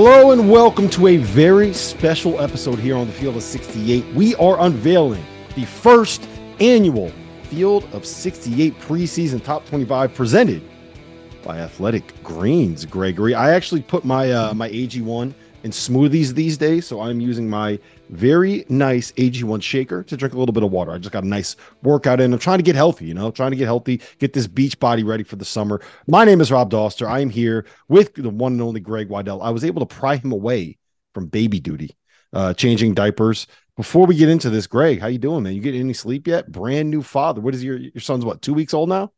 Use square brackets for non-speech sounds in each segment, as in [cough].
Hello and welcome to a very special episode here on the Field of 68. We are unveiling the first annual Field of 68 preseason top 25 presented by Athletic Greens, Gregory. I actually put my uh, my AG1 in smoothies these days, so I'm using my very nice AG1 shaker to drink a little bit of water. I just got a nice workout in. I'm trying to get healthy, you know, trying to get healthy, get this beach body ready for the summer. My name is Rob Dauster. I am here with the one and only Greg Waddell. I was able to pry him away from baby duty, uh, changing diapers. Before we get into this, Greg, how you doing, man? You get any sleep yet? Brand new father. What is your your son's what? Two weeks old now?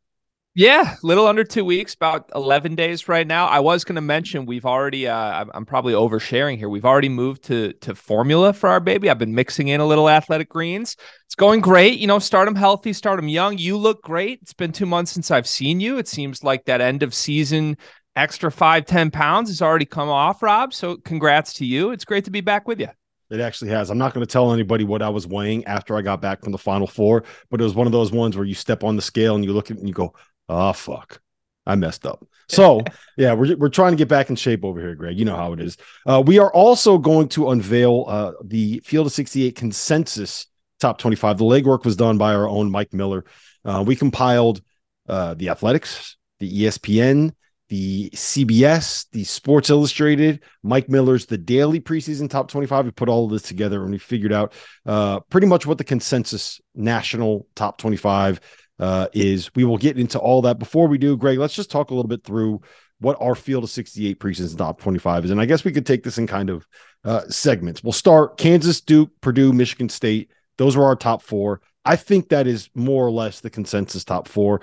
Yeah, little under two weeks, about 11 days right now. I was going to mention we've already, uh, I'm probably oversharing here. We've already moved to to formula for our baby. I've been mixing in a little athletic greens. It's going great. You know, start them healthy, start them young. You look great. It's been two months since I've seen you. It seems like that end of season extra five ten pounds has already come off, Rob. So congrats to you. It's great to be back with you. It actually has. I'm not going to tell anybody what I was weighing after I got back from the final four, but it was one of those ones where you step on the scale and you look at it and you go, oh fuck. I messed up. So [laughs] yeah we're, we're trying to get back in shape over here greg. You know how it is. Uh, we are also going to unveil uh, the field of 68 consensus top 25 the legwork was done by our own mike miller. Uh, we compiled uh, the athletics the espn the cbs the sports illustrated mike miller's the daily preseason top 25 we put all of this together and we figured out uh, pretty much what the consensus national top 25 uh, is we will get into all that. Before we do, Greg, let's just talk a little bit through what our field of 68 preseason top 25 is. And I guess we could take this in kind of uh, segments. We'll start Kansas, Duke, Purdue, Michigan State. Those are our top four. I think that is more or less the consensus top four.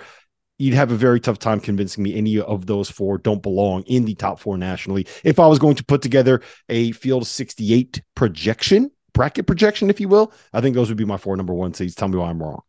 You'd have a very tough time convincing me any of those four don't belong in the top four nationally. If I was going to put together a field of 68 projection, bracket projection, if you will, I think those would be my four number one seeds. Tell me why I'm wrong.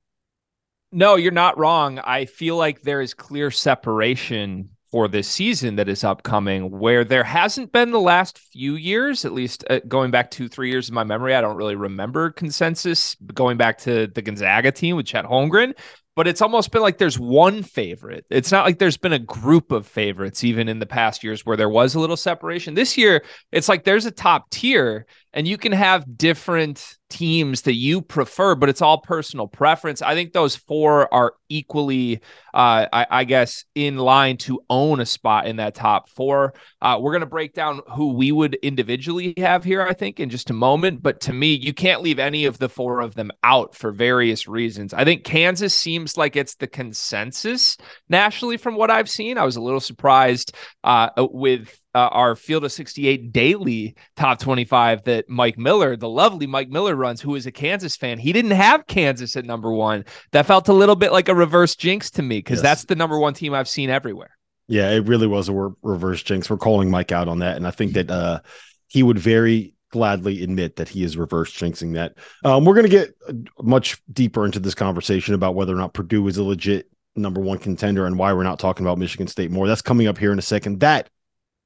No, you're not wrong. I feel like there is clear separation for this season that is upcoming where there hasn't been the last few years, at least uh, going back two, three years in my memory. I don't really remember consensus going back to the Gonzaga team with Chet Holmgren, but it's almost been like there's one favorite. It's not like there's been a group of favorites, even in the past years where there was a little separation. This year, it's like there's a top tier and you can have different teams that you prefer, but it's all personal preference. I think those four are equally, uh, I, I, guess, in line to own a spot in that top four. Uh, we're going to break down who we would individually have here, I think, in just a moment. But to me, you can't leave any of the four of them out for various reasons. I think Kansas seems like it's the consensus nationally from what I've seen. I was a little surprised uh, with uh, our Field of 68 daily top 25 that Mike Miller, the lovely Mike Miller runs, who is a Kansas fan. He didn't have Kansas at number one. That felt a little bit like a reverse jinx to me because yes. that's the number one team I've seen everywhere. Yeah, it really was a re- reverse jinx. We're calling Mike out on that. And I think that uh, he would very gladly admit that he is reverse jinxing that. Um, we're going to get uh, much deeper into this conversation about whether or not Purdue is a legit number one contender and why we're not talking about Michigan State more. That's coming up here in a second. That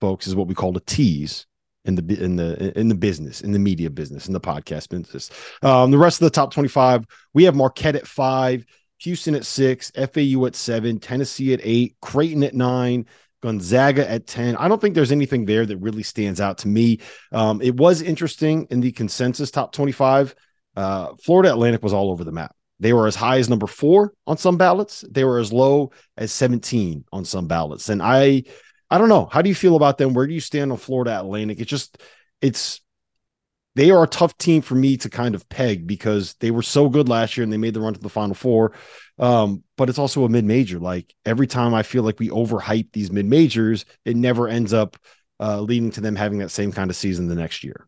folks, is what we call a tease in the in the in the business, in the media business, in the podcast business. Um, the rest of the top 25, we have Marquette at five, Houston at six, FAU at seven, Tennessee at eight, Creighton at nine, Gonzaga at 10. I don't think there's anything there that really stands out to me. Um, it was interesting in the consensus top 25. Uh, Florida Atlantic was all over the map. They were as high as number four on some ballots. They were as low as 17 on some ballots. And I, I don't know. How do you feel about them? Where do you stand on Florida Atlantic? It just, it's, they are a tough team for me to kind of peg because they were so good last year and they made the run to the final four. Um, but it's also a mid major. Like every time I feel like we overhype these mid majors, it never ends up uh, leading to them having that same kind of season the next year.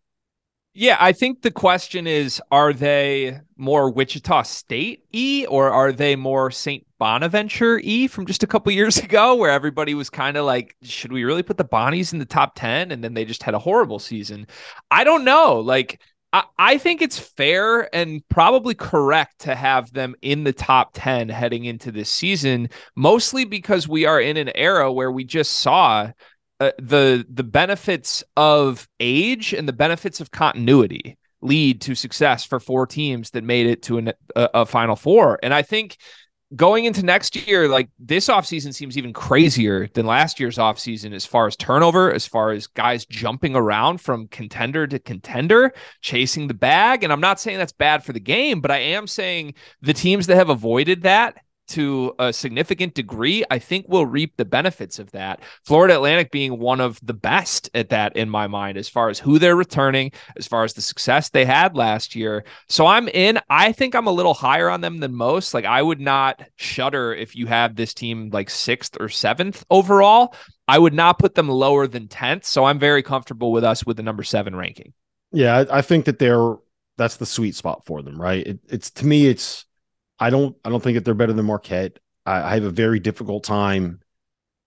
Yeah, I think the question is are they more Wichita State E or are they more St. Bonaventure E from just a couple years [laughs] ago where everybody was kind of like should we really put the Bonnies in the top 10 and then they just had a horrible season. I don't know. Like I, I think it's fair and probably correct to have them in the top 10 heading into this season, mostly because we are in an era where we just saw uh, the the benefits of age and the benefits of continuity lead to success for four teams that made it to an, a, a final four. And i think going into next year like this offseason seems even crazier than last year's offseason as far as turnover as far as guys jumping around from contender to contender chasing the bag. And i'm not saying that's bad for the game but i am saying the teams that have avoided that to a significant degree, I think we'll reap the benefits of that. Florida Atlantic being one of the best at that in my mind, as far as who they're returning, as far as the success they had last year. So I'm in. I think I'm a little higher on them than most. Like I would not shudder if you have this team like sixth or seventh overall. I would not put them lower than 10th. So I'm very comfortable with us with the number seven ranking. Yeah, I, think that they're that's the sweet spot for them, right? It, it's to me, it's I don't I don't think that they're better than Marquette. I, I have a very difficult time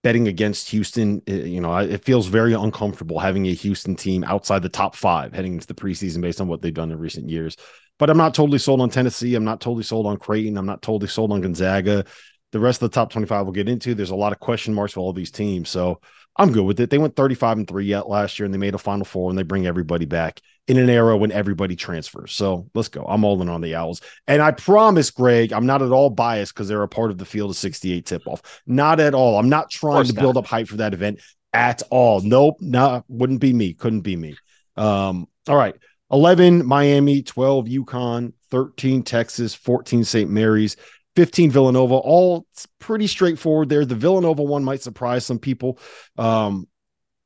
betting against Houston. You know, it feels very uncomfortable having a Houston team outside the top five heading into the preseason based on what they've done in recent years. But I'm not totally sold on Tennessee. I'm not totally sold on Creighton. I'm not totally sold on Gonzaga. The rest of the top 25 we'll get into. There's a lot of question marks for all these teams. So I'm good with it. They went 35 and three yet last year and they made a final four and they bring everybody back in an era when everybody transfers. So let's go. I'm all in on the Owls. And I promise, Greg, I'm not at all biased because they're a part of the field of 68 tip off. Not at all. I'm not trying to build up hype for that event at all. Nope. No, wouldn't be me. Couldn't be me. Um, all right. 11 Miami, 12 UConn, 13 Texas, 14 St. Mary's, 15 Villanova. All pretty straightforward there. The Villanova one might surprise some people. Um,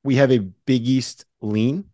we have a Big East lean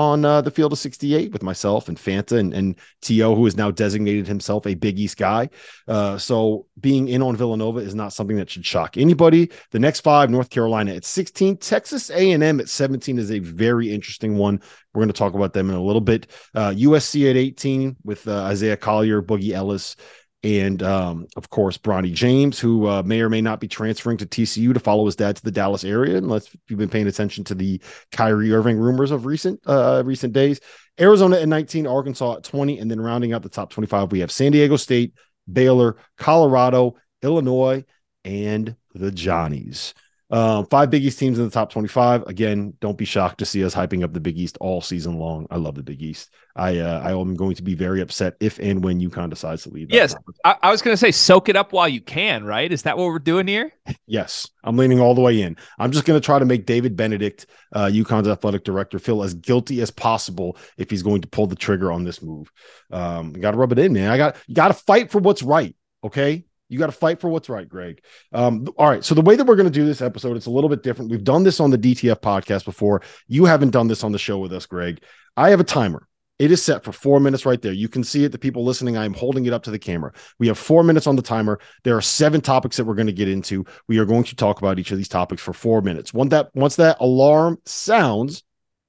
on uh, the field of 68 with myself and Fanta and, and T.O., who has now designated himself a Big East guy. Uh, so being in on Villanova is not something that should shock anybody. The next five, North Carolina at 16, Texas A&M at 17 is a very interesting one. We're going to talk about them in a little bit. Uh, USC at 18 with uh, Isaiah Collier, Boogie Ellis, and um, of course Bronny James, who uh, may or may not be transferring to TCU to follow his dad to the Dallas area. Unless you've been paying attention to the Kyrie Irving rumors of recent uh, recent days. Arizona at 19, Arkansas at 20, and then rounding out the top 25, we have San Diego State, Baylor, Colorado, Illinois, and the Johnnies. Um, five Big East teams in the top 25. Again, don't be shocked to see us hyping up the Big East all season long. I love the Big East. I uh, I am going to be very upset if and when UConn decides to leave. Yes, I, I, was going to say soak it up while you can. Right? Is that what we're doing here? Yes, I'm leaning all the way in. I'm just going to try to make David Benedict, uh, UConn's athletic director, feel as guilty as possible if he's going to pull the trigger on this move. Um, got to rub it in, man. I got you got to fight for what's right. Okay. You got to fight for what's right, Greg. Um, all right. So the way that we're going to do this episode, it's a little bit different. We've done this on the DTF podcast before. You haven't done this on the show with us, Greg. I have a timer. It is set for four minutes right there. You can see it. The people listening, I am holding it up to the camera. We have four minutes on the timer. There are seven topics that we're going to get into. We are going to talk about each of these topics for four minutes. Once that once that alarm sounds,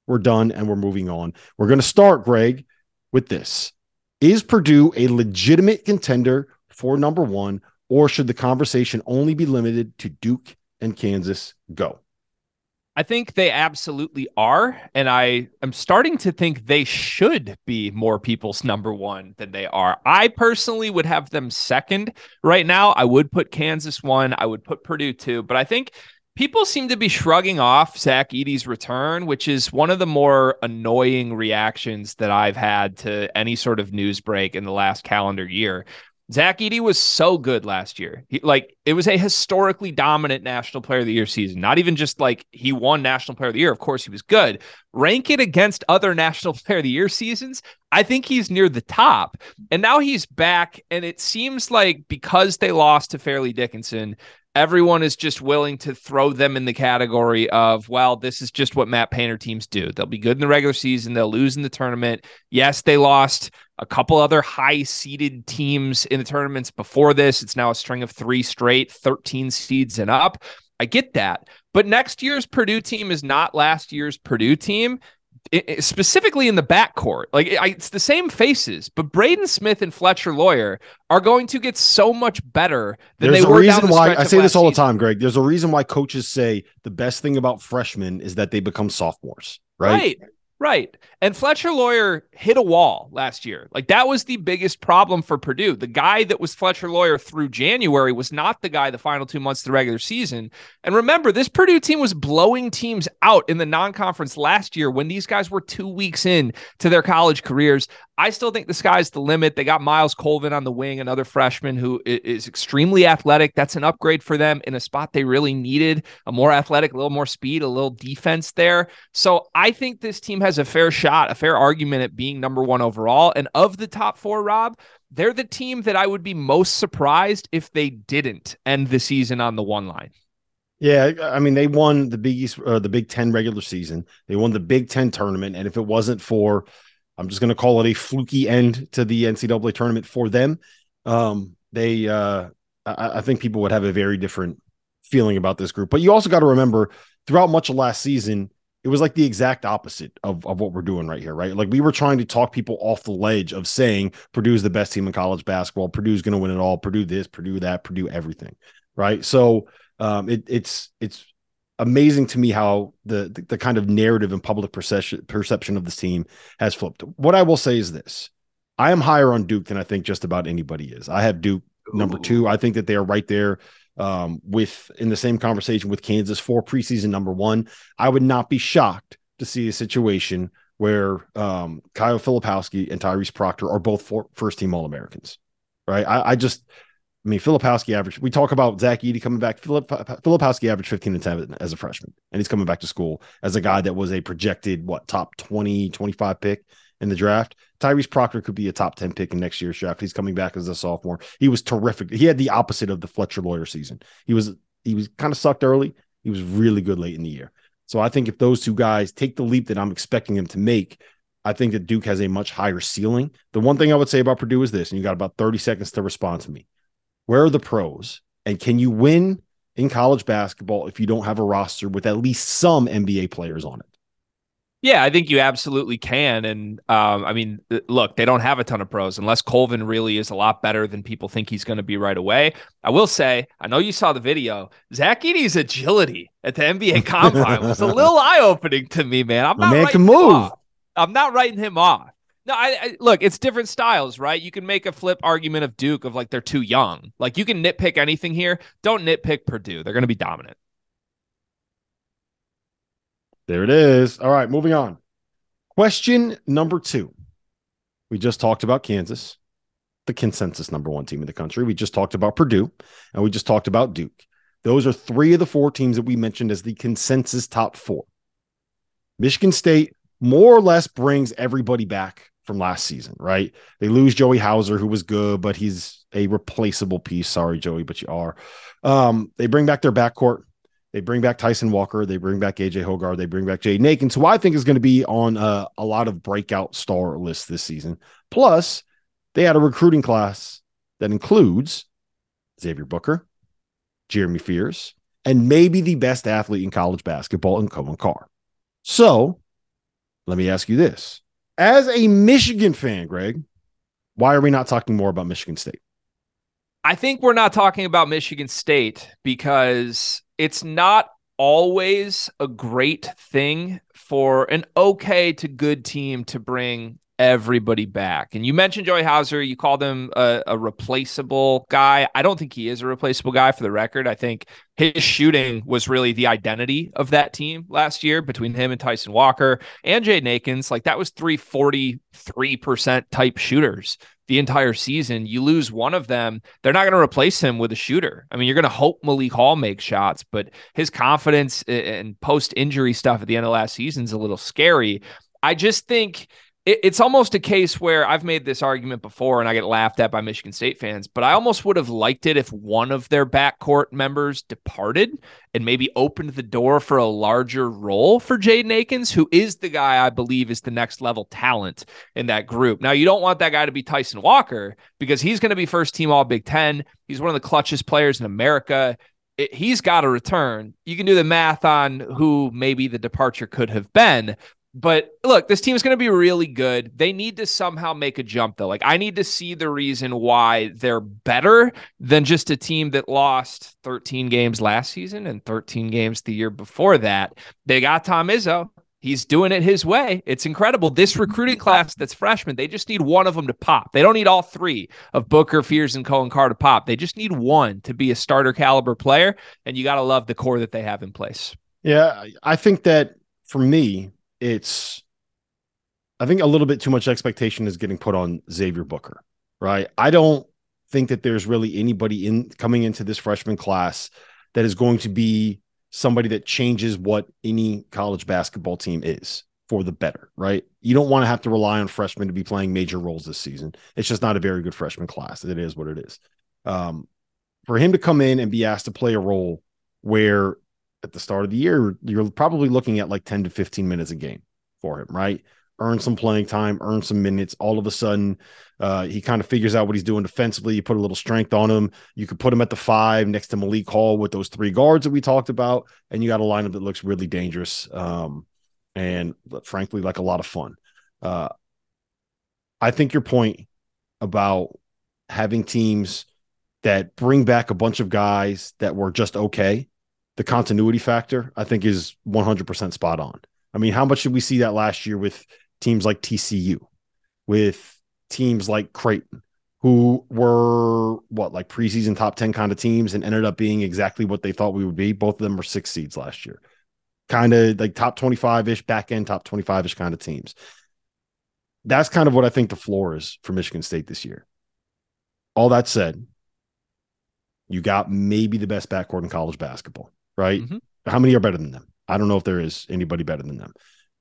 we're done and we're moving on. We're going to start, Greg, with this. Is Purdue a legitimate contender for number one or should the conversation only be limited to Duke and Kansas? Go. I think they absolutely are. And I am starting to think they should be more people's number one than they are. I personally would have them second right now. I would put Kansas one, I would put Purdue two, but I think people seem to be shrugging off Zach Edey's return, which is one of the more annoying reactions that I've had to any sort of news break in the last calendar year Zach Edey was so good last year. He, like it was a historically dominant National Player of the Year season. Not even just like he won National Player of the Year. Of course, he was good. Rank it against other [laughs] National Player of the Year seasons. I think he's near the top. And now he's back, and it seems like because they lost to Fairleigh Dickinson, everyone is just willing to throw them in the category of, well, this is just what Matt Painter teams do. They'll be good in the regular season, they'll lose in the tournament. Yes, they lost a couple other high seeded teams in the tournaments before this. It's now a string of three straight, 13 seeds and up. I get that. But next year's Purdue team is not last year's Purdue team it, it, specifically in the backcourt. Like it, I, it's the same faces, but Braden Smith and Fletcher Loyer are going to get so much better than There's they were. a reason the why I say this all the time, Greg. There's a reason why coaches say the best thing about freshmen is that they become sophomores, right? Right. Right. And Fletcher Loyer hit a wall last year. Like that was the biggest problem for Purdue. The guy that was Fletcher Loyer through January was not the guy the final two months of the regular season. And remember, this Purdue team was blowing teams out in the non conference last year when these guys were two weeks in to their college careers. I still think the sky's the limit. They got Myles Colvin on the wing, another freshman who is extremely athletic. That's an upgrade for them in a spot they really needed a more athletic, a little more speed, a little defense there. So I think this team has a fair shot, a fair argument at being number one overall. And of the top four, Rob, they're the team that I would be most surprised if they didn't end the season on the one line. Yeah, I mean they won the Big East, uh, the Big Ten regular season. They won the Big Ten tournament, and if it wasn't for I'm just going to call it a fluky end to the NCAA tournament for them. Um, they, uh, I, I, think people would have a very different feeling about this group. But you also got to remember throughout much of last season, it was like the exact opposite of, of what we're doing right here, right? Like we were trying to talk people off the ledge of saying Purdue's the best team in college basketball. Purdue's going to win it all. Purdue this, Purdue that, Purdue everything, right? So um, it, it's it's amazing to me how the, the, the kind of narrative and public perception perception of this team has flipped. What I will say is this: I am higher on Duke than I think just about anybody is. I have Duke number two. I think that they are right there um, with in the same conversation with Kansas for preseason number one. I would not be shocked to see a situation where um, Kyle Filipowski and Tyrese Proctor are both for, first team All Americans. Right. I, I just I mean, Filipowski averaged, we talk about Zach Edey coming back. Philip Filipowski averaged 15 and 10 as a freshman, and he's coming back to school as a guy that was a projected, what, top 20, 25 pick in the draft. Tyrese Proctor could be a top 10 pick in next year's draft. He's coming back as a sophomore. He was terrific. He had the opposite of the Fletcher Loyer season. He was, he was kind of sucked early. He was really good late in the year. So I think if those two guys take the leap that I'm expecting them to make, I think that Duke has a much higher ceiling. The one thing I would say about Purdue is this, and you got about 30 seconds to respond to me where are the pros? And can you win in college basketball if you don't have a roster with at least some NBA players on it? Yeah, I think you absolutely can. And um, I mean, look, they don't have a ton of pros unless Colvin really is a lot better than people think he's going to be right away. I will say, I know you saw the video. Zach Edey's agility at the NBA [laughs] Combine was a little eye opening to me, man. I'm not man can move. I'm not writing him off. No, I, I, look. It's different styles, right? You can make a flip argument of Duke of like they're too young. Like you can nitpick anything here. Don't nitpick Purdue. They're going to be dominant. There it is. All right, moving on. Question number two. We just talked about Kansas, the consensus number one team in the country. We just talked about Purdue, and we just talked about Duke. Those are three of the four teams that we mentioned as the consensus top four. Michigan State more or less brings everybody back from last season, right? They lose Joey Hauser, who was good, but he's a replaceable piece. Sorry, Joey, but you are. Um, they bring back their backcourt. They bring back Tyson Walker. They bring back AJ Hoggard. They bring back Jaden Akins, So I think is going to be on a lot of breakout star lists this season. Plus, they had a recruiting class that includes Xavier Booker, Jeremy Fears, and maybe the best athlete in college basketball in Coen Carr. So let me ask you this as a Michigan fan, Greg, why are we not talking more about Michigan State? I think we're not talking about Michigan State because it's not always a great thing for an okay to good team to bring everybody back. And you mentioned Joey Hauser. You called him a, a, replaceable guy. I don't think he is a replaceable guy for the record. I think his shooting was really the identity of that team last year between him and Tyson Walker and Jaden Akins. Like that was three forty three percent type shooters the entire season. You lose one of them, they're not going to replace him with a shooter. I mean, you're going to hope Malik Hall makes shots, but his confidence and post injury stuff at the end of last season is a little scary. I just think it, it's almost a case where I've made this argument before and I get laughed at by Michigan State fans, but I almost would have liked it if one of their backcourt members departed and maybe opened the door for a larger role for Jaden Akins, who is the guy I believe is the next level talent in that group. Now, you don't want that guy to be Tyson Walker because he's going to be first team All Big Ten. He's one of the clutchest players in America. It, he's got to return. You can do the math on who maybe the departure could have been, but look, this team is going to be really good. They need to somehow make a jump, though. Like, I need to see the reason why they're better than just a team that lost 13 games last season and 13 games the year before that. They got Tom Izzo. He's doing it his way. It's incredible. This recruiting class that's freshman, they just need one of them to pop. They don't need all three of Booker, Fears, and Coen Carr to pop. They just need one to be a starter caliber player. And you got to love the core that they have in place. Yeah. I think that for me, it's I think a little bit too much expectation is getting put on Xavier Booker, right? I don't think that there's really anybody in coming into this freshman class that is going to be somebody that changes what any college basketball team is for the better, right? You don't want to have to rely on freshmen to be playing major roles this season. It's just not a very good freshman class. It is what it is. Um, for him to come in and be asked to play a role where at the start of the year, you're probably looking at like 10 to 15 minutes a game for him, right? Earn some playing time, earn some minutes. All of a sudden, uh, he kind of figures out what he's doing defensively. You put a little strength on him. You could put him at the five next to Malik Hall with those three guards that we talked about, and you got a lineup that looks really dangerous um, and frankly, like a lot of fun. Uh, I think your point about having teams that bring back a bunch of guys that were just okay the continuity factor, I think, is 100% spot on. I mean, how much did we see that last year with teams like TCU, with teams like Creighton, who were what, like preseason top 10 kind of teams and ended up being exactly what they thought we would be? Both of them were six seeds last year, kind of like top 25 ish, back end top 25 ish kind of teams. That's kind of what I think the floor is for Michigan State this year. All that said, you got maybe the best backcourt in college basketball right? Mm-hmm. How many are better than them? I don't know if there is anybody better than them.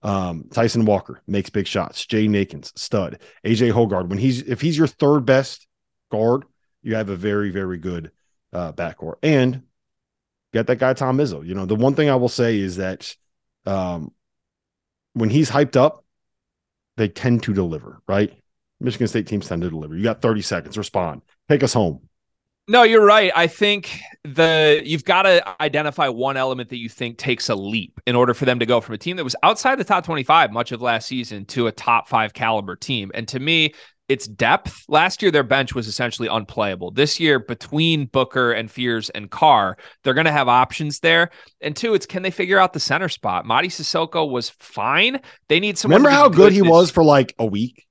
Um, Tyson Walker makes big shots. Jaden Akins, stud. AJ Hoggard, when he's if he's your third best guard, you have a very very good uh, backcourt. And get that guy Tom Izzo. You know, the one thing I will say is that um, when he's hyped up, they tend to deliver. Right? Michigan State teams tend to deliver. You got 30 seconds. Respond. Take us home. No, you're right. I think the you've got to identify one element that you think takes a leap in order for them to go from a team that was outside the top 25 much of last season to a top 5 caliber team. And to me, it's depth. Last year, their bench was essentially unplayable. This year, between Booker and Fears and Carr, they're going to have options there. And two, it's can they figure out the center spot? Mady Sissoko was fine. They need some. Remember how good he was for like a week?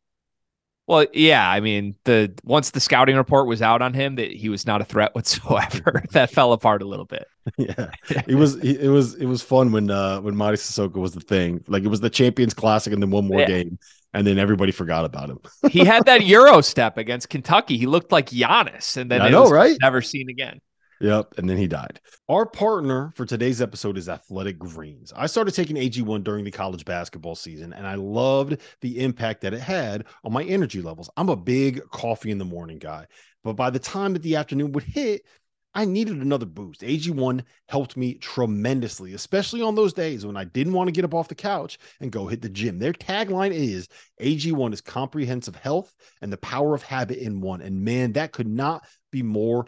Well, yeah, I mean, the once the scouting report was out on him that he was not a threat [laughs] whatsoever, that fell apart a little bit. [laughs] Yeah, it was it was it was fun when uh when Mady Sissoko was the thing. Like it was the Champions Classic and then one more yeah. game, and then everybody forgot about him. he had that [laughs] Euro step against Kentucky. He looked like Giannis, and then I know, right? Never seen again. Yep. And then he died. Our partner for today's episode is Athletic Greens. I started taking AG1 during the college basketball season, and I loved the impact that it had on my energy levels. I'm a big coffee in the morning guy, but by the time that the afternoon would hit, I needed another boost. AG1 helped me tremendously, especially on those days when I didn't want to get up off the couch and go hit the gym. Their tagline is AG1 is comprehensive health and the power of habit in one. And man, that could not be more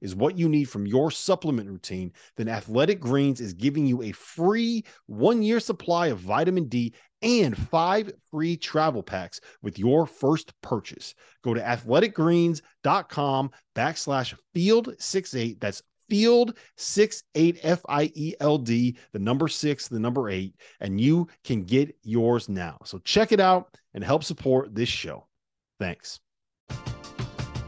is what you need from your supplement routine, then Athletic Greens is giving you a free one year supply of vitamin D and five free travel packs with your first purchase. Go to athleticgreens.com backslash field six eight. That's field six eight F I E L D, the number six, the number eight, and you can get yours now. So check it out and help support this show. Thanks.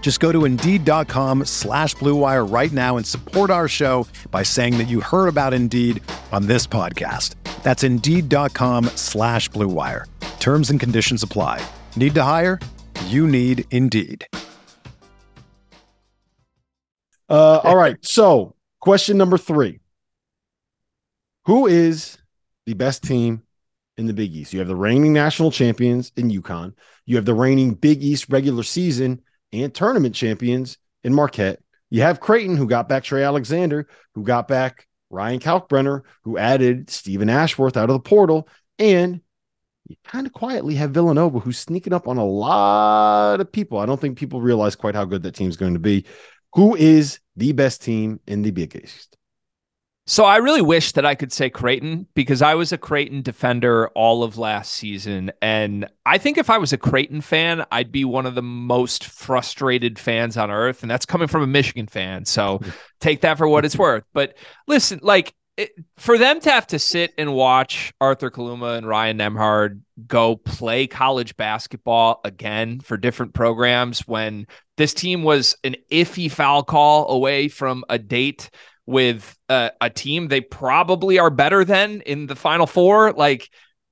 Just go to Indeed.com slash BlueWire right now and support our show by saying that you heard about Indeed on this podcast. That's Indeed.com slash BlueWire. Terms and conditions apply. Need to hire? You need Indeed. Uh, all right. So, question number three Who is the best team in the Big East? You have the reigning national champions in UConn, you have the reigning Big East regular season and tournament champions in Marquette. You have Creighton, who got back Trey Alexander, who got back Ryan Kalkbrenner, who added Steven Ashworth out of the portal. And you kind of quietly have Villanova, who's sneaking up on a lot of people. I don't think people realize quite how good that team's going to be. Who is the best team in the Big East? So I really wish that I could say Creighton because I was a Creighton defender all of last season. And I think if I was a Creighton fan, I'd be one of the most frustrated fans on earth. And that's coming from a Michigan fan. So take that for what it's worth. But listen, like it, for them to have to sit and watch Arthur Kaluma and Ryan Nembhard go play college basketball again for different programs when this team was an iffy foul call away from a date with a, a team they probably are better than in the final four, like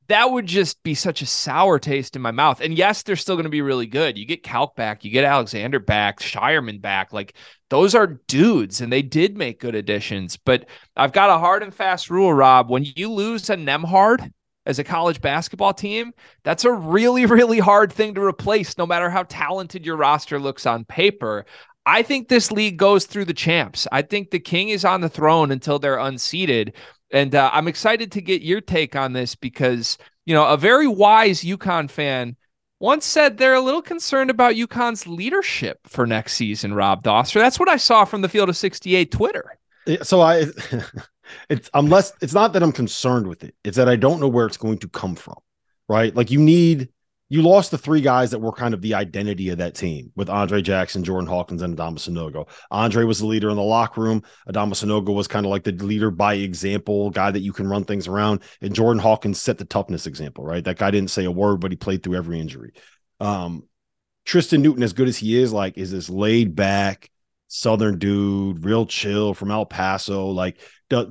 that would just be such a sour taste in my mouth. And yes, they're still going to be really good. You get Calc back, you get Alexander back, Scheierman back. Like those are dudes, and they did make good additions. But I've got a hard and fast rule, Rob. When you lose a Nembhard as a college basketball team, that's a really, really hard thing to replace, no matter how talented your roster looks on paper. I think this league goes through the champs. I think the king is on the throne until they're unseated. And uh, I'm excited to get your take on this because, you know, a very wise UConn fan once said they're a little concerned about UConn's leadership for next season, Rob Dauster. That's what I saw from the Field of 68 Twitter. So I, [laughs] it's unless it's not that I'm concerned with it, it's that I don't know where it's going to come from, right? Like you need you lost the three guys that were kind of the identity of that team with Andre Jackson, Jordan Hawkins, and Adama Sanogo. Andre was the leader in the locker room. Adama Sanogo was kind of like the leader by example, guy that you can run things around. And Jordan Hawkins set the toughness example, right? That guy didn't say a word, but he played through every injury. Um, Tristen Newton, as good as he is, like, is this laid back Southern dude, real chill from El Paso. Like,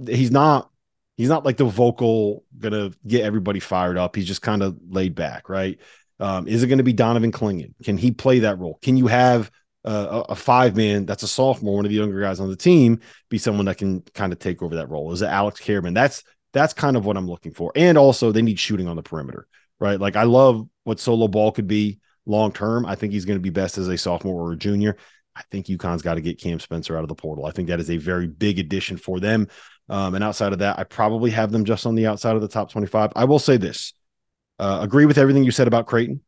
he's not. He's not like the vocal gonna get everybody fired up. He's just kind of laid back, right? Um, is it going to be Donovan Clingan? Can he play that role? Can you have uh, a, five man that's a sophomore, one of the younger guys on the team, be someone that can kind of take over that role? Is it Alex Karaban? That's that's kind of what I'm looking for. And also, they need shooting on the perimeter, right? Like I love what solo ball could be long term. I think he's going to be best as a sophomore or a junior. I think UConn's got to get Cam Spencer out of the portal. I think that is a very big addition for them. Um, and outside of that, I probably have them just on the outside of the top 25. I will say this uh, agree with everything you said about Creighton.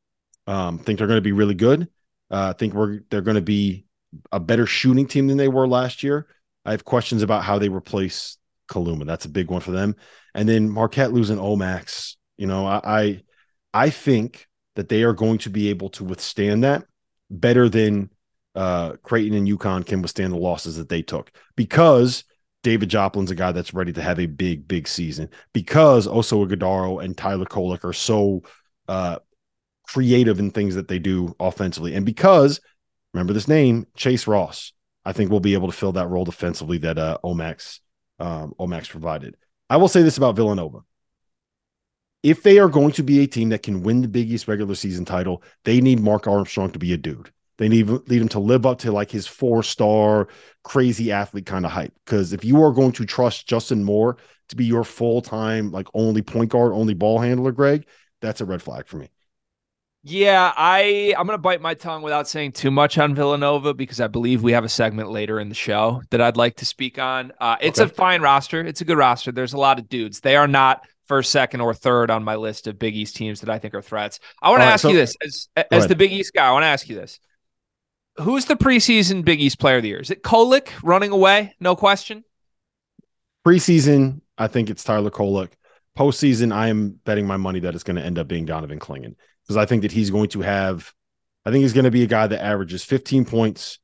Um, think they're going to be really good. Uh, think we're they're going to be a better shooting team than they were last year. I have questions about how they replace Kaluma. That's a big one for them. And then Marquette losing Omax. You know, I, I I think that they are going to be able to withstand that better than uh, Creighton and UConn can withstand the losses that they took because David Joplin's a guy that's ready to have a big, big season because Oso Ighodaro and Tyler Kolek are so uh, creative in things that they do offensively. And because, remember this name, Chase Ross, I think we'll be able to fill that role defensively that uh, Omax um, Omax provided. I will say this about Villanova. If they are going to be a team that can win the Big East regular season title, they need Mark Armstrong to be a dude. They need, need him to live up to like his four star crazy athlete kind of hype. Because if you are going to trust Justin Moore to be your full time, like only point guard, only ball handler, Greg, that's a red flag for me. Yeah, I I'm gonna bite my tongue without saying too much on Villanova because I believe we have a segment later in the show that I'd like to speak on. Uh, it's okay. a fine roster. It's a good roster. There's a lot of dudes. They are not first, second, or third on my list of Big East teams that I think are threats. I want to ask so, you this as as the Big East guy. I want to ask you this: who's the preseason Big East player of the year? Is it Kolek running away? No question. Preseason, I think it's Tyler Kolek. Postseason, I am betting my money that it's going to end up being Donovan Clingan because I think that he's going to have, I think he's going to be a guy that averages 15 points,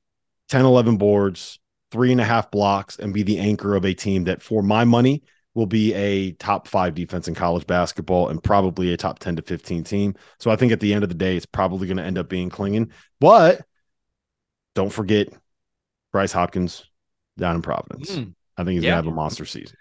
10, 11 boards, three and a half blocks, and be the anchor of a team that, for my money, will be a top five defense in college basketball and probably a top 10 to 15 team. So I think at the end of the day, it's probably going to end up being Clingan. But don't forget Bryce Hopkins down in Providence. Mm. I think he's yeah. gonna have a monster season.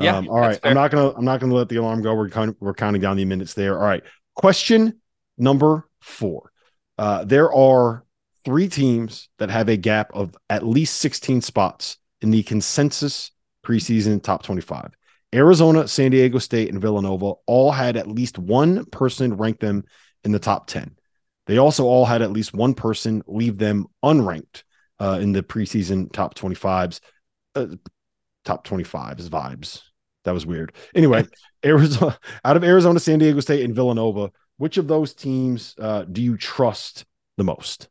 Yeah, um, all right. I'm not gonna I'm not gonna let the alarm go. We're of, we're counting down the minutes there. All right. Question number four. Uh, there are three teams that have a gap of at least 16 spots in the consensus preseason top 25. Arizona, San Diego State, and Villanova all had at least one person rank them in the top 10. They also all had at least one person leave them unranked uh, in the preseason top 25s. Uh, top 25s vibes. That was weird. Anyway, [laughs] Arizona out of Arizona, San Diego State, and Villanova, which of those teams uh, do you trust the most?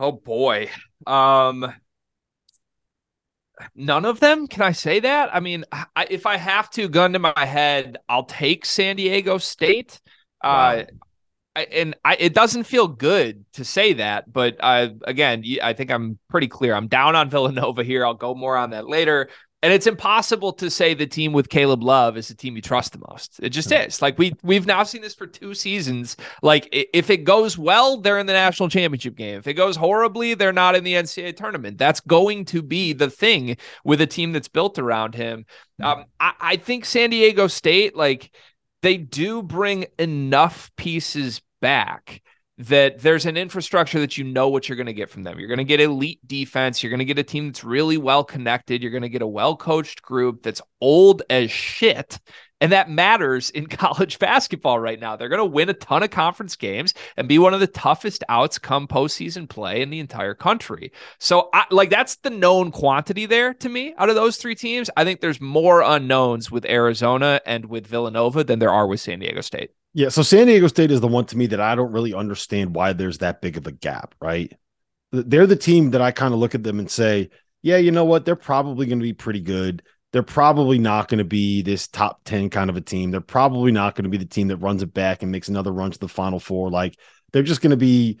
Oh boy. Um none of them can i say that i mean I, if i have to gun to my head i'll take san diego state uh, wow. uh and I, it doesn't feel good to say that, but uh, again, I think I'm pretty clear. I'm down on [laughs] Villanova here. I'll go more on that later. And it's impossible to say the team with Caleb Love is the team you trust the most. It just is. Like we we've now seen this for two seasons. Like if it goes well, they're in the national championship game. If it goes horribly, they're not in the NCAA tournament. That's going to be the thing with a team that's built around him. Um, I, I think San Diego State, like they do bring enough pieces back that there's an infrastructure that you know what you're going to get from them. You're going to get elite defense. You're going to get a team that's really well connected. You're going to get a well coached group that's old as shit and that matters in [laughs] college basketball right now. They're going to win a ton of conference games and be one of the toughest outs come postseason play in the entire country. So, I, like, that's the known quantity there to me out of those three teams. I think there's more unknowns with Arizona and with Villanova than there are with San Diego State. Yeah. So, San Diego State is the one to me that I don't really understand why there's that big of a gap, right? They're the team that I kind of look at them and say, yeah, you know what? They're probably going to be pretty good they're probably not going to be this top 10 kind of a team. They're probably not going to be the team that runs it back and makes another run to the final four. Like they're just going to be,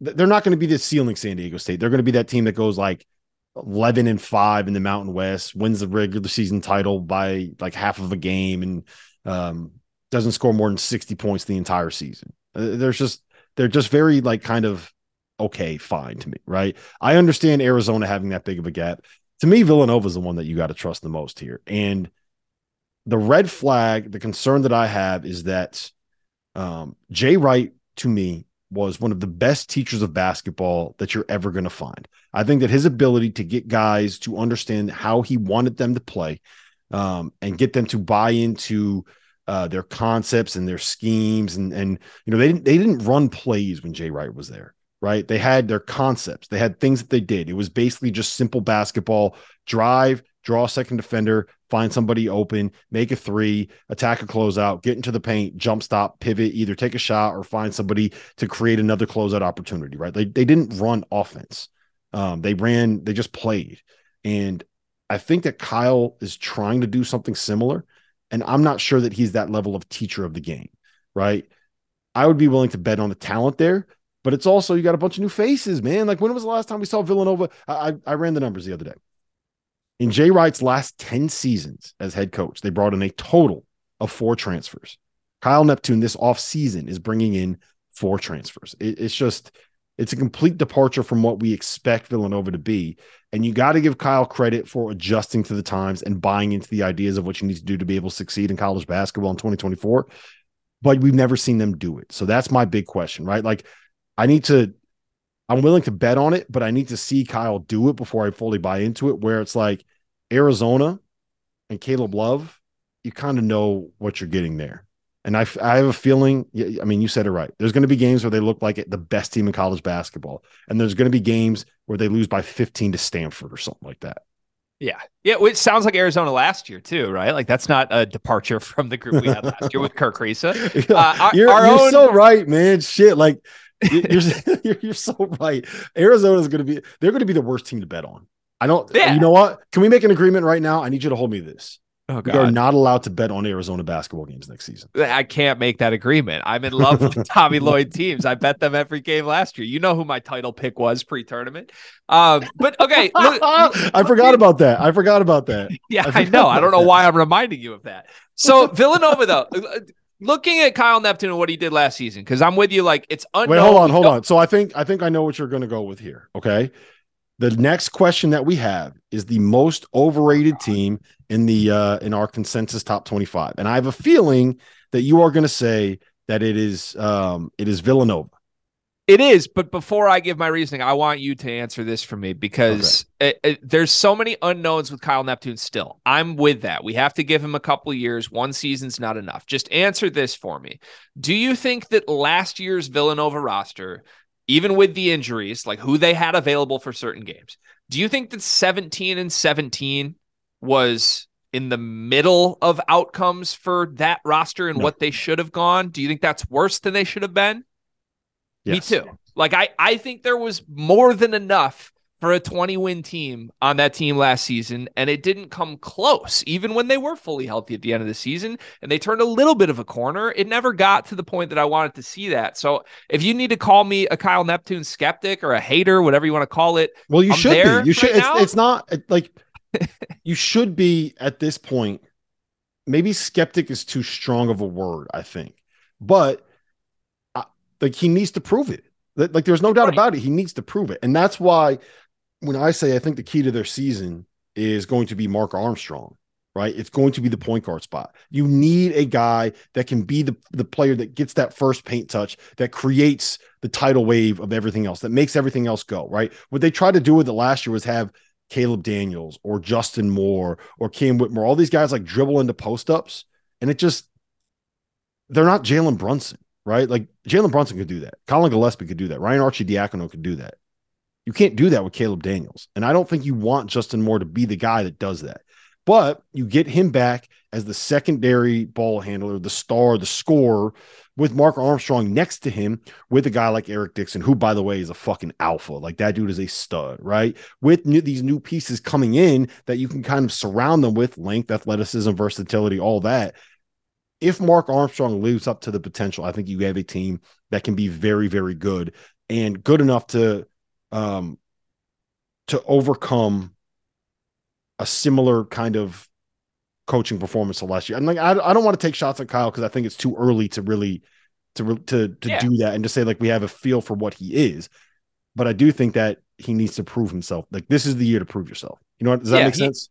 they're not going to be the ceiling San Diego State. They're going to be that team that goes like 11 and five in the Mountain West, wins the regular season title by like half of a game and um, doesn't score more than 60 points the entire season. Uh, there's just, they're just very like kind of okay, fine to me, right? I understand Arizona having that big of a gap to me, Villanova is the one that you got to trust the most here. And the red flag, the concern that I have is that um, Jay Wright, to me, was one of the best teachers of basketball that you're ever going to find. I think that his ability to get guys to understand how he wanted them to play um, and get them to buy into uh, their concepts and their schemes and and you know they didn't they didn't run plays when Jay Wright was there right? They had their concepts, they had things that they did. It was basically just simple basketball drive, draw a second defender, find somebody open, make a three, attack a closeout, get into the paint, jump stop, pivot, either take a shot or find somebody to create another closeout opportunity, right? They, they didn't run offense. Um, they ran, they just played. And I think that Kyle is trying to do something similar. And I'm not sure that he's that level of teacher of the game, right? I would be willing to bet on the talent there, but it's also you got a bunch of new faces, man. Like when was the last time we saw Villanova? I I, I ran the numbers the other day. In Jay Wright's last 10 seasons as head coach, they brought in a total of four transfers. Kyle Neptune this offseason is bringing in four transfers. It, it's just, it's a complete departure from what we expect Villanova to be. And you got to give Kyle credit for adjusting to the times and buying into the ideas of what you need to do to be able to succeed in college basketball in 2024. But we've never seen them do it. So that's my big question, right? Like, I need to, I'm willing to bet on it, but I need to see Kyle do it before I fully buy into it. Where it's like Arizona and Caleb Love, you kind of know what you're getting there. And I, I have a feeling, I mean, you said it right. There's going to be games where they look like it, the best team in college basketball. And there's going to be games where they lose by 15 to Stanford or something like that. Yeah. Yeah. It sounds like Arizona last year, too, right? Like that's not a departure [laughs] from the group we had last year with Kerr Kriisa. [laughs] Uh, our, you're, our you're own... so right, man. Shit. Like, you're, [laughs] [laughs] you're, you're so right. Arizona is going to be, they're going to be the worst team to bet on. I don't, yeah. you know what? Can we make an agreement right now? I need you to hold me this. Oh, God. You're not allowed to bet on Arizona basketball games next season. I can't make that agreement. I'm in love with [laughs] Tommy Lloyd teams. I bet them every game last year. You know who my title pick was pre-tournament. Um, but okay, look, I forgot about that. I forgot about that. Yeah, I, I know. I don't know that. why I'm reminding you of that. So Villanova, though, looking at Kyle Neptune and what he did last season, because I'm with you. Like it's unknown. Wait, hold on, hold on. So I think I think I know what you're going to go with here. Okay. The next question that we have is the most overrated team in the uh, in our consensus top 25. And I have a feeling that you are going to say that it is um, it is Villanova. It is, but before I give my reasoning, I want you to answer this for me because okay. it, it, there's so many unknowns with Kyle Neptune still. I'm with that. We have to give him a couple years. One season's not enough. Just answer this for me. Do you think that last year's Villanova roster, even with the injuries, like who they had available for certain games, do you think that 17 and 17 was in the middle of outcomes for that roster and no. what they should have gone? Do you think that's worse than they should have been? Yes. Me too. Like I, I think there was more than enough for a 20 win team on that team last season, and it didn't come close, even when they were fully healthy at the end of the season. And they turned a little bit of a corner. It never got to the point that I wanted to see that. So if you need to call me a Kyle Neptune skeptic or a hater, whatever you want to call it, well, you I'm should be. You should. it's, it's, not like [laughs] you should be at this point. Maybe skeptic is too strong of a word, I think, but like he needs to prove it. Like there's no doubt right. about it. He needs to prove it, and that's why when I say I think the key to their season is going to be Mark Armstrong right? It's going to be the point guard spot. You need a guy that can be the, the player that gets that first paint touch, that creates the tidal wave of everything else, that makes everything else go, right? What they tried to do with it last year was have Caleb Daniels or Justin Moore or Cam Whitmore, all these guys like dribble into post ups, and it just they're not Jalen Brunson, right? Like Jalen Brunson could do that. Collin Gillespie could do that. Ryan Arcidiacono could do that. You can't do that with Caleb Daniels. And I don't think you want Justin Moore to be the guy that does that. But you get him back as the secondary ball handler, the star, the scorer, with Mark Armstrong next to him, with a guy like Eric Dixon, who, by the way, is a fucking alpha. Like that dude is a stud, right? With new, these new pieces coming in that you can kind of surround them with length, athleticism, versatility, all that. If Mark Armstrong lives up to the potential, I think you have a team that can be very, very good and good enough to um to overcome a similar kind of coaching performance to last year. And like I, I don't want to take shots at Kyle because I think it's too early to really to to to yeah. do that and to say like we have a feel for what he is. But I do think that he needs to prove himself. Like this is the year to prove yourself. You know what? Does that yeah, make sense?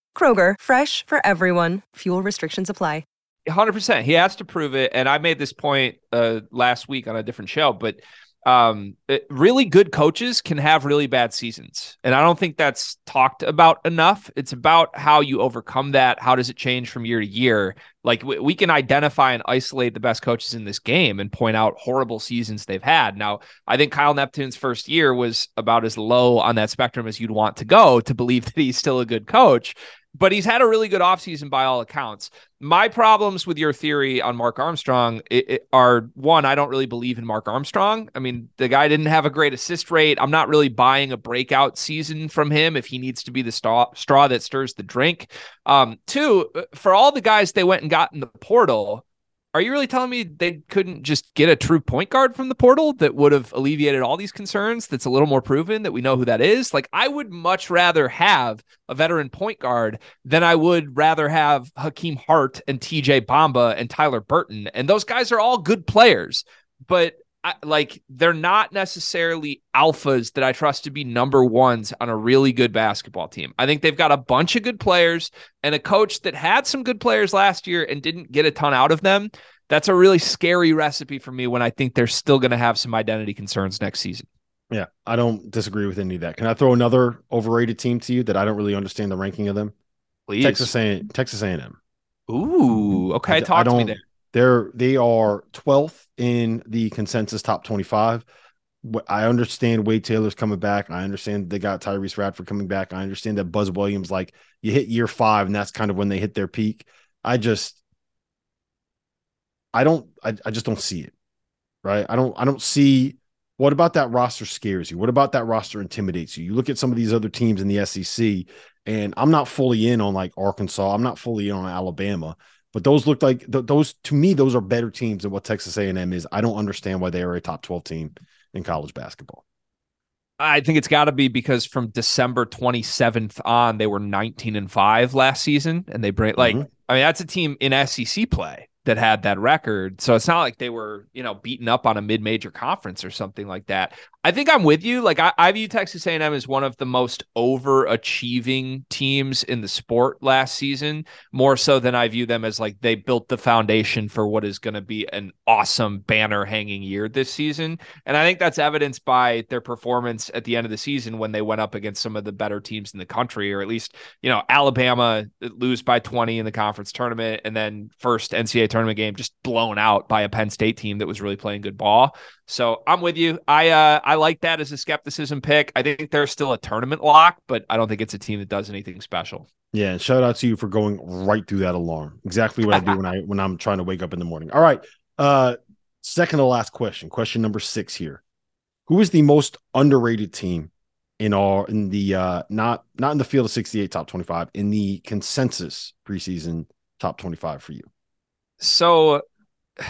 Kroger, fresh for everyone. Fuel restrictions apply. 100%. He has to prove it. And I made this point uh, last week on a different show, but um, it, really good coaches can have really bad seasons. And I don't think that's talked about enough. It's about how you overcome that. How does it change from year to year? Like we, we can identify and isolate the best coaches in this game and point out horrible seasons they've had. Now, I think Kyle Neptune's first year was about as low on that spectrum as you'd want to go to believe [laughs] that he's still a good coach but he's had a really good offseason by all accounts. My problems with your theory on Mark Armstrong it, it are one, I don't really believe in Mark Armstrong. I mean, the guy didn't have a great assist rate. I'm not really buying a breakout season from him if he needs to be the straw, straw that stirs the drink. Um, two, for all the guys they went and got in the portal, are you really telling me they couldn't just get a true point guard from the portal that would have alleviated all these concerns? That's a little more proven that we know who that is. Like, I would much rather have a veteran point guard than I would rather have Hakim Hart and TJ Bamba and Tyler Burton. And those guys are all good players. But I, like they're not necessarily alphas that I trust to be number ones on a really good basketball team. I think they've got a bunch of good players and a coach that had some good players last year and didn't get a ton out of them. That's a really scary recipe for me when I think they're still going to have some identity concerns next season. Yeah, I don't disagree with any of that. Can I throw another overrated team to you that I don't really understand the ranking of them? Please. Texas A Texas A&M. Ooh, okay. I, Talk I to me there. They're they are 12th in the consensus top 25. I understand Wade Taylor's coming back. I understand they got Tyrece Radford coming back. I understand that Buzz Williams, like you hit year five, and that's kind of when they hit their peak. I just I don't I, I just don't see it. Right. I don't I don't see what about that roster scares you? What about that roster intimidates you? You look at some of these other teams in the SEC, and I'm not fully in on like Arkansas. I'm not fully in on Alabama. But those look like th- those to me, those are better teams than what Texas A&M is. I don't understand why they are a top 12 team in college basketball. I think it's got to be because from December 27th on, they were 19 and five last season, and they bring like mm-hmm. I mean that's a team in SEC play that had that record. So it's not like they were, you know, beaten up on a mid-major conference or something like that. I think I'm with you. Like I, I view Texas A&M as one of the most overachieving teams in the sport last season, more so than I view them as like they built the foundation for what is going to be an awesome banner hanging year this season. And I think that's evidenced by their performance at the end of the season when they went up against some of the better teams in the country, or at least, you know, Alabama uh, lose by 20 in the conference tournament and then first NCAA tournament game just blown out by a Penn State team that was really playing good ball. So I'm with you. I uh, I like that as a skepticism pick. I think they're still a tournament lock, but I don't think it's a team that does anything special. Yeah, shout out to you for going right through that alarm. Exactly what I do when I when I'm trying to wake up in the morning. All right. Uh second to last question. Question number 6 here. Who is the most underrated team in all in the uh not not in the field of 68 top 25 in the consensus preseason top 25 for you? So [sighs]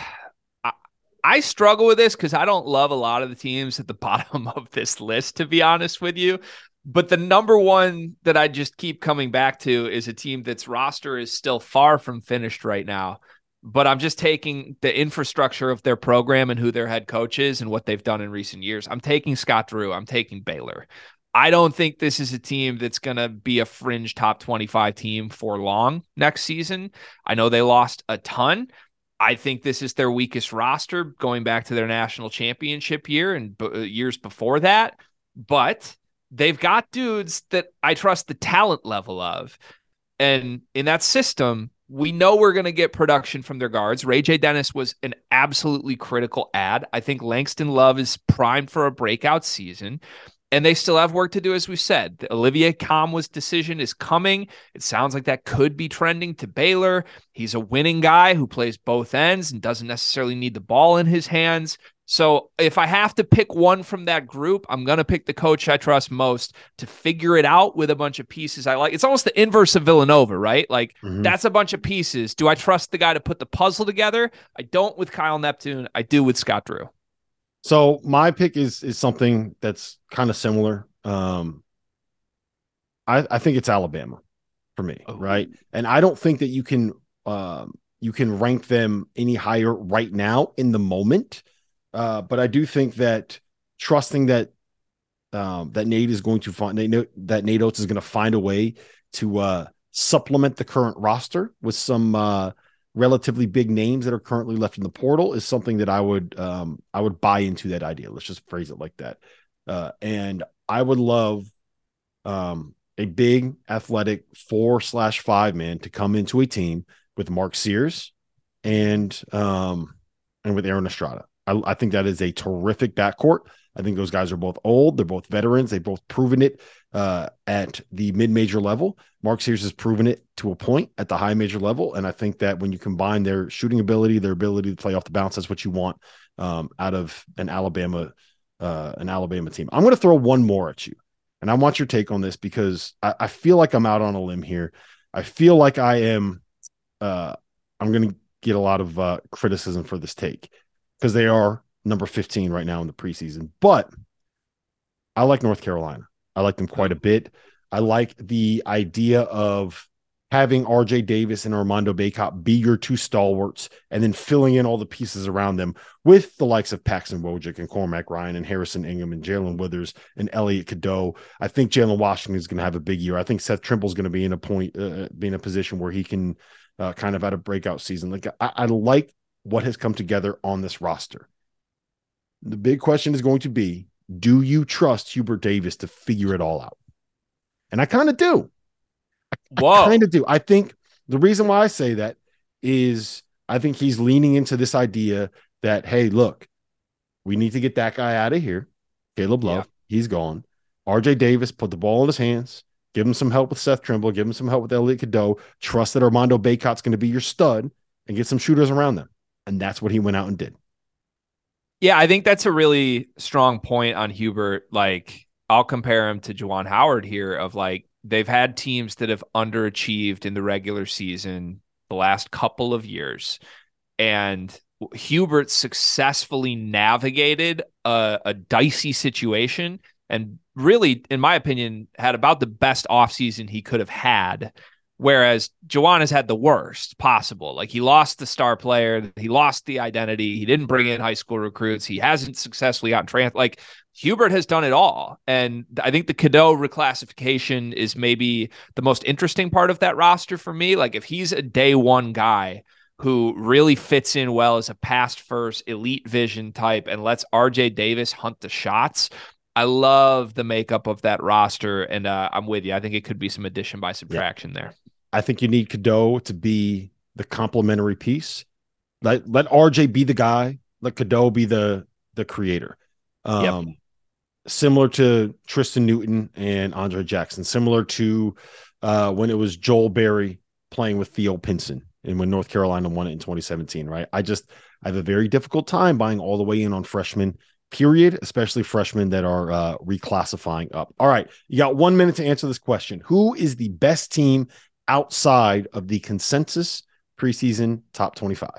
I struggle with this because I don't love a lot of the teams at the [laughs] bottom of this list, to be honest with you. But the number one that I just keep coming back to is a team that's roster is still far from finished right now. But I'm just taking the infrastructure of their program and who their head coach is and what they've done in recent years. I'm taking Scott Drew. I'm taking Baylor. I don't think this is a team that's going to be a fringe top 25 team for long next season. I know they lost a ton, I think this is their weakest roster going back to their national championship year and b- uh, years before that. But they've got dudes that I trust the talent level of. And in that system, we know we're going to get production from their guards. Ray J. Dennis was an absolutely critical ad. I think Langston Love is primed for a breakout season and they still have work to do, as we said. The Olivier Nkamhoua decision is coming. It sounds like that could be trending to Baylor. He's a winning guy who plays both ends and doesn't necessarily need the ball in his hands. So if I have to pick one from that group, I'm going to pick the coach I trust most to figure it out with a bunch of pieces I like. It's almost the inverse of Villanova, right? Like mm-hmm. that's a bunch of pieces. Do I trust the guy to put the puzzle together? I don't with Kyle Neptune. I do with Scott Drew. So my pick is is something that's kind of similar. Um, I I think it's Alabama for me, oh. right? And I don't think that you can um you can rank them any higher right now in the moment. Uh, but I do think that trusting that um, that Nate is going to find that Nate Oats is going to find a way to uh, supplement the current roster with some uh, relatively big names that are currently left in the portal is something that I would um, I would buy into that idea. Let's just phrase it like that. Uh, and I would love um, a big athletic four slash five man to come into a team with Mark Sears and um, and with Aaron Estrada. I, I think that is a terrific backcourt. I think those guys are both old. They're both veterans. They've both proven it uh, at the mid major level. Mark Sears has proven it to a point at the high major level. And I think that when you combine their shooting ability, their ability to play off the bounce, that's what you want um, out of an Alabama, uh, an Alabama team. I'm going to throw one more at you. And I want your take on this because I, I feel like I'm out on a limb here. I feel like I am, uh, I'm going to get a lot of uh, criticism for this take because they are number 15 right now in the preseason. But I like North Carolina. I like them quite a bit. I like the idea of having RJ Davis and Armando Bacot be your two stalwarts and then filling in all the pieces around them with the likes of Paxton Wojcik and Cormac Ryan and Harrison Ingram and Jae'Lyn Withers and Elliot Cadeau. I think Jalen Washington is going to have a big year. I think Seth Trimble is going to be in a point, uh, be in a position where he can uh, kind of have a breakout season. Like I, I like what has come together on this roster. The big question is going to be do you trust Hubert Davis to figure it all out? And I kind of do. I kind of do. I think the reason why I say that is I think he's leaning into this idea that, hey, look, we need to get that guy out of here. Caleb Love, yeah. he's gone. RJ Davis put the ball in his hands. Give him some help with Seth Trimble. Give him some help with Elliot Cadeau. Trust that Armando Bacot's going to be your stud and get some shooters around them. And that's what he went out and did. Yeah, I think that's a really strong point on Hubert. Like, I'll compare him to Juwan Howard here of like they've had teams that have underachieved in the regular season the last couple of years. And Hubert successfully navigated a, a dicey situation and really, in my opinion, had about the best offseason he could have had Whereas Juwan has had the worst possible. Like he lost the star player, he lost the identity, he didn't bring in high school recruits, he hasn't successfully gotten trans. Like Hubert has done it all. And I think the Cadeau reclassification is maybe the most interesting part of that roster for me. Like if he's a day one guy who really fits in well as a past first elite vision type and lets RJ Davis hunt the shots. I love the makeup of that roster, and uh, I'm with you. I think it could be some addition by subtraction yeah. there. I think you need Cadeau to be the complementary piece. Let let RJ be the guy. Let Cadeau be the the creator. Um, yep. Similar to Tristen Newton and Andre Jackson. Similar to uh, when it was Joel Berry playing with Theo Pinson and when North Carolina won it in 2017. Right. I just I have a very difficult time buying all the way in on freshmen. Period, especially freshmen that are uh, reclassifying up. All right, you got one minute to answer this question. Who is the best team outside of the consensus preseason top 25?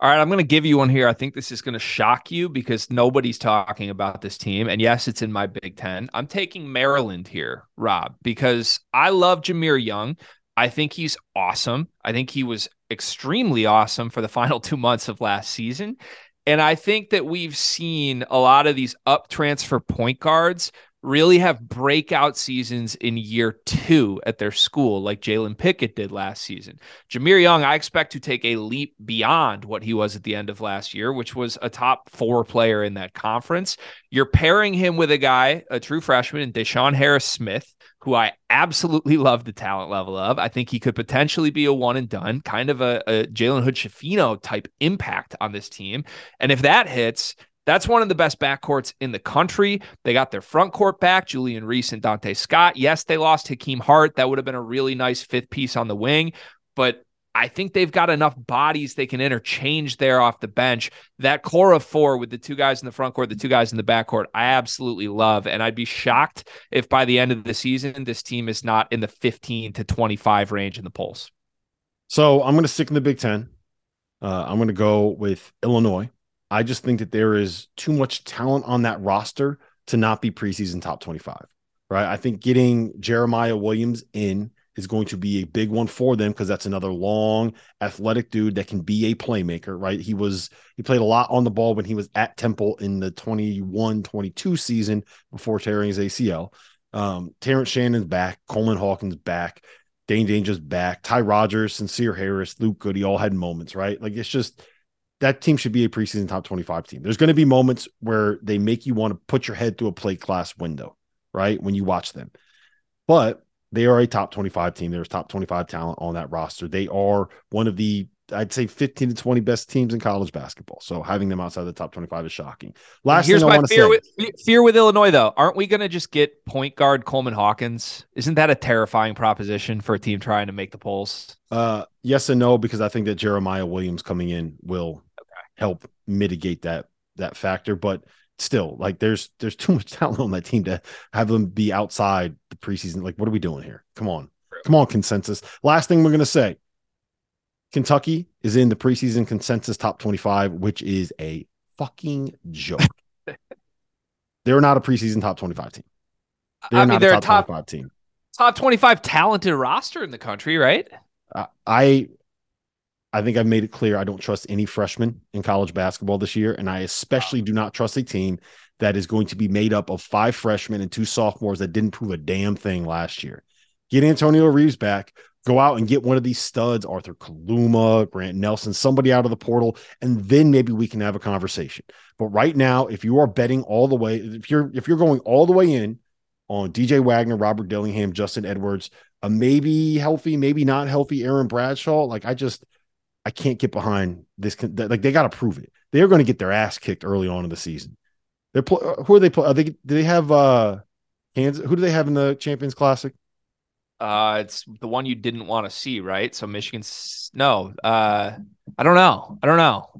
All right, I'm going to give you one here. I think this is going to shock you because nobody's talking about this team. And yes, it's in my Big Ten. I'm taking Maryland here, Rob, because I love Jahmir Young. I think he's awesome. I think he was extremely awesome for the [laughs] final two months of last season. And I think that we've seen a lot of these up transfer point guards really have breakout seasons in year two at their school, like Jalen Pickett did last season. Jahmir Young, I expect to take a leap beyond what he was at the end of last year, which was a top four player in that conference. You're pairing him with a guy, a true freshman, and DeShawn Harris Smith, who I absolutely love the talent level of. I think he could potentially be a one and done, kind of a, a Jalen Hood Schifino type impact on this team. And if that hits, that's one of the best backcourts in the country. They got their front court back, Julian Reese and Donta Scott. Yes, they lost Hakim Hart. That would have been a really nice fifth piece on the wing, but I think they've got enough bodies they can interchange there off the bench. That core of four with the two guys in the front court, the two guys in the back court, I absolutely love. And I'd be shocked if by the end of the season, this team is not in the 15 to 25 range in the polls. So I'm going to stick in the Big Ten. Uh, I'm going to go with Illinois. I just think that there is too much talent on that roster to not be preseason top 25. Right. I think getting Jeremiah Williams in is going to be a big one for them because that's another long, athletic dude that can be a playmaker, right? He was he played a lot on the ball when he was at Temple in the 21-22 season before tearing his ACL. Um, Terrence Shannon's back, Coleman Hawkins back. Dain Dainja's back. Ty Rodgers, Sencire Harris, Luke Goode all had moments, right? Like it's just that team should be a preseason top 25 team. There's going to be moments where they make you want to put your head through a plate glass window, right? When you watch them. But they are a top 25 team. There's top 25 talent on that roster. They are one of the I'd say 15 to 20 best teams in college basketball. So having them outside the top 25 is shocking. Last Here's my want to fear say. with fear with Illinois though. Aren't we going to just get point guard Coleman Hawkins? Isn't that a terrifying proposition for a team trying to make the polls? Uh, yes and no, because I think that Jeremiah Williams coming in will help mitigate that that factor. But still, like there's there's too much [laughs] talent on that team to have them be outside the preseason. Like, what are we doing here? Come on, come on, consensus. Last thing we're gonna say. Kentucky is in the preseason consensus top 25, which is a fucking joke. [laughs] they're not a preseason top 25 team. They're I mean, not they're a top, top 25 team. top 25 talented roster in the country, right? Uh, I I think I've made it clear I don't trust any freshmen in college basketball this year, and I especially do not trust a team that is going to be made up of five freshmen and two sophomores that didn't prove a damn thing last year. Get Antonio Reeves back, go out and get one of these studs, Arthur Kaluma, Grant Nelson, somebody out of the portal, and then maybe we can have a conversation. But right now, if you are betting all the way, if you're if you're going all the way in on DJ Wagner, Robert Dillingham, Justin Edwards, a maybe healthy, maybe not healthy Aaron Bradshaw, like I just I can't get behind this. Like they got to prove it. They're going to get their ass kicked early on in the season. They're pl- who are they? Play? Are they? Do they have uh Kansas? Who do they have in the Champions Classic? Uh, it's the one you didn't want to see, right? So Michigan's no. Uh, I don't know. I don't know.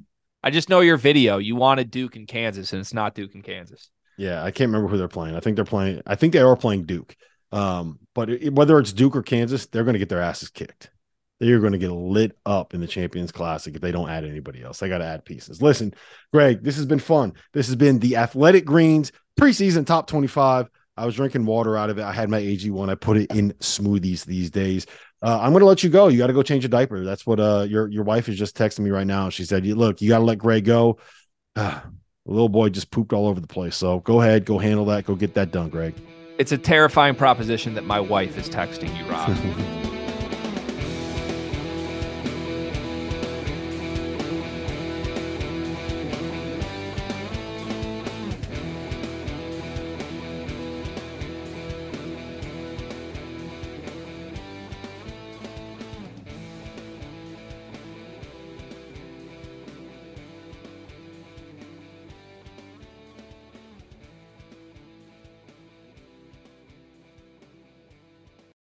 I just know your video. You wanted Duke and Kansas, and it's not Duke and Kansas. Yeah, I can't remember who they're playing. I think they're playing. I think they are playing Duke. Um, but it, whether it's Duke or Kansas, they're going to get their asses kicked. They're going to get lit up in the Champions Classic if they don't add anybody else. They got to add pieces. Listen, Greg, this has been fun. This has been the Athletic Greens preseason top 25. I was drinking water out of it. I had my AG1. I put it in smoothies these days. Uh, I'm going to let you go. You got to go change a diaper. That's what uh, your your wife is just texting me right now. She said, "Look, you got to let Greg go." [sighs] Uh, little boy just pooped all over the place. So go ahead, go handle that. Go get that done, Greg. It's a terrifying proposition that my wife is texting you, Rob. [laughs]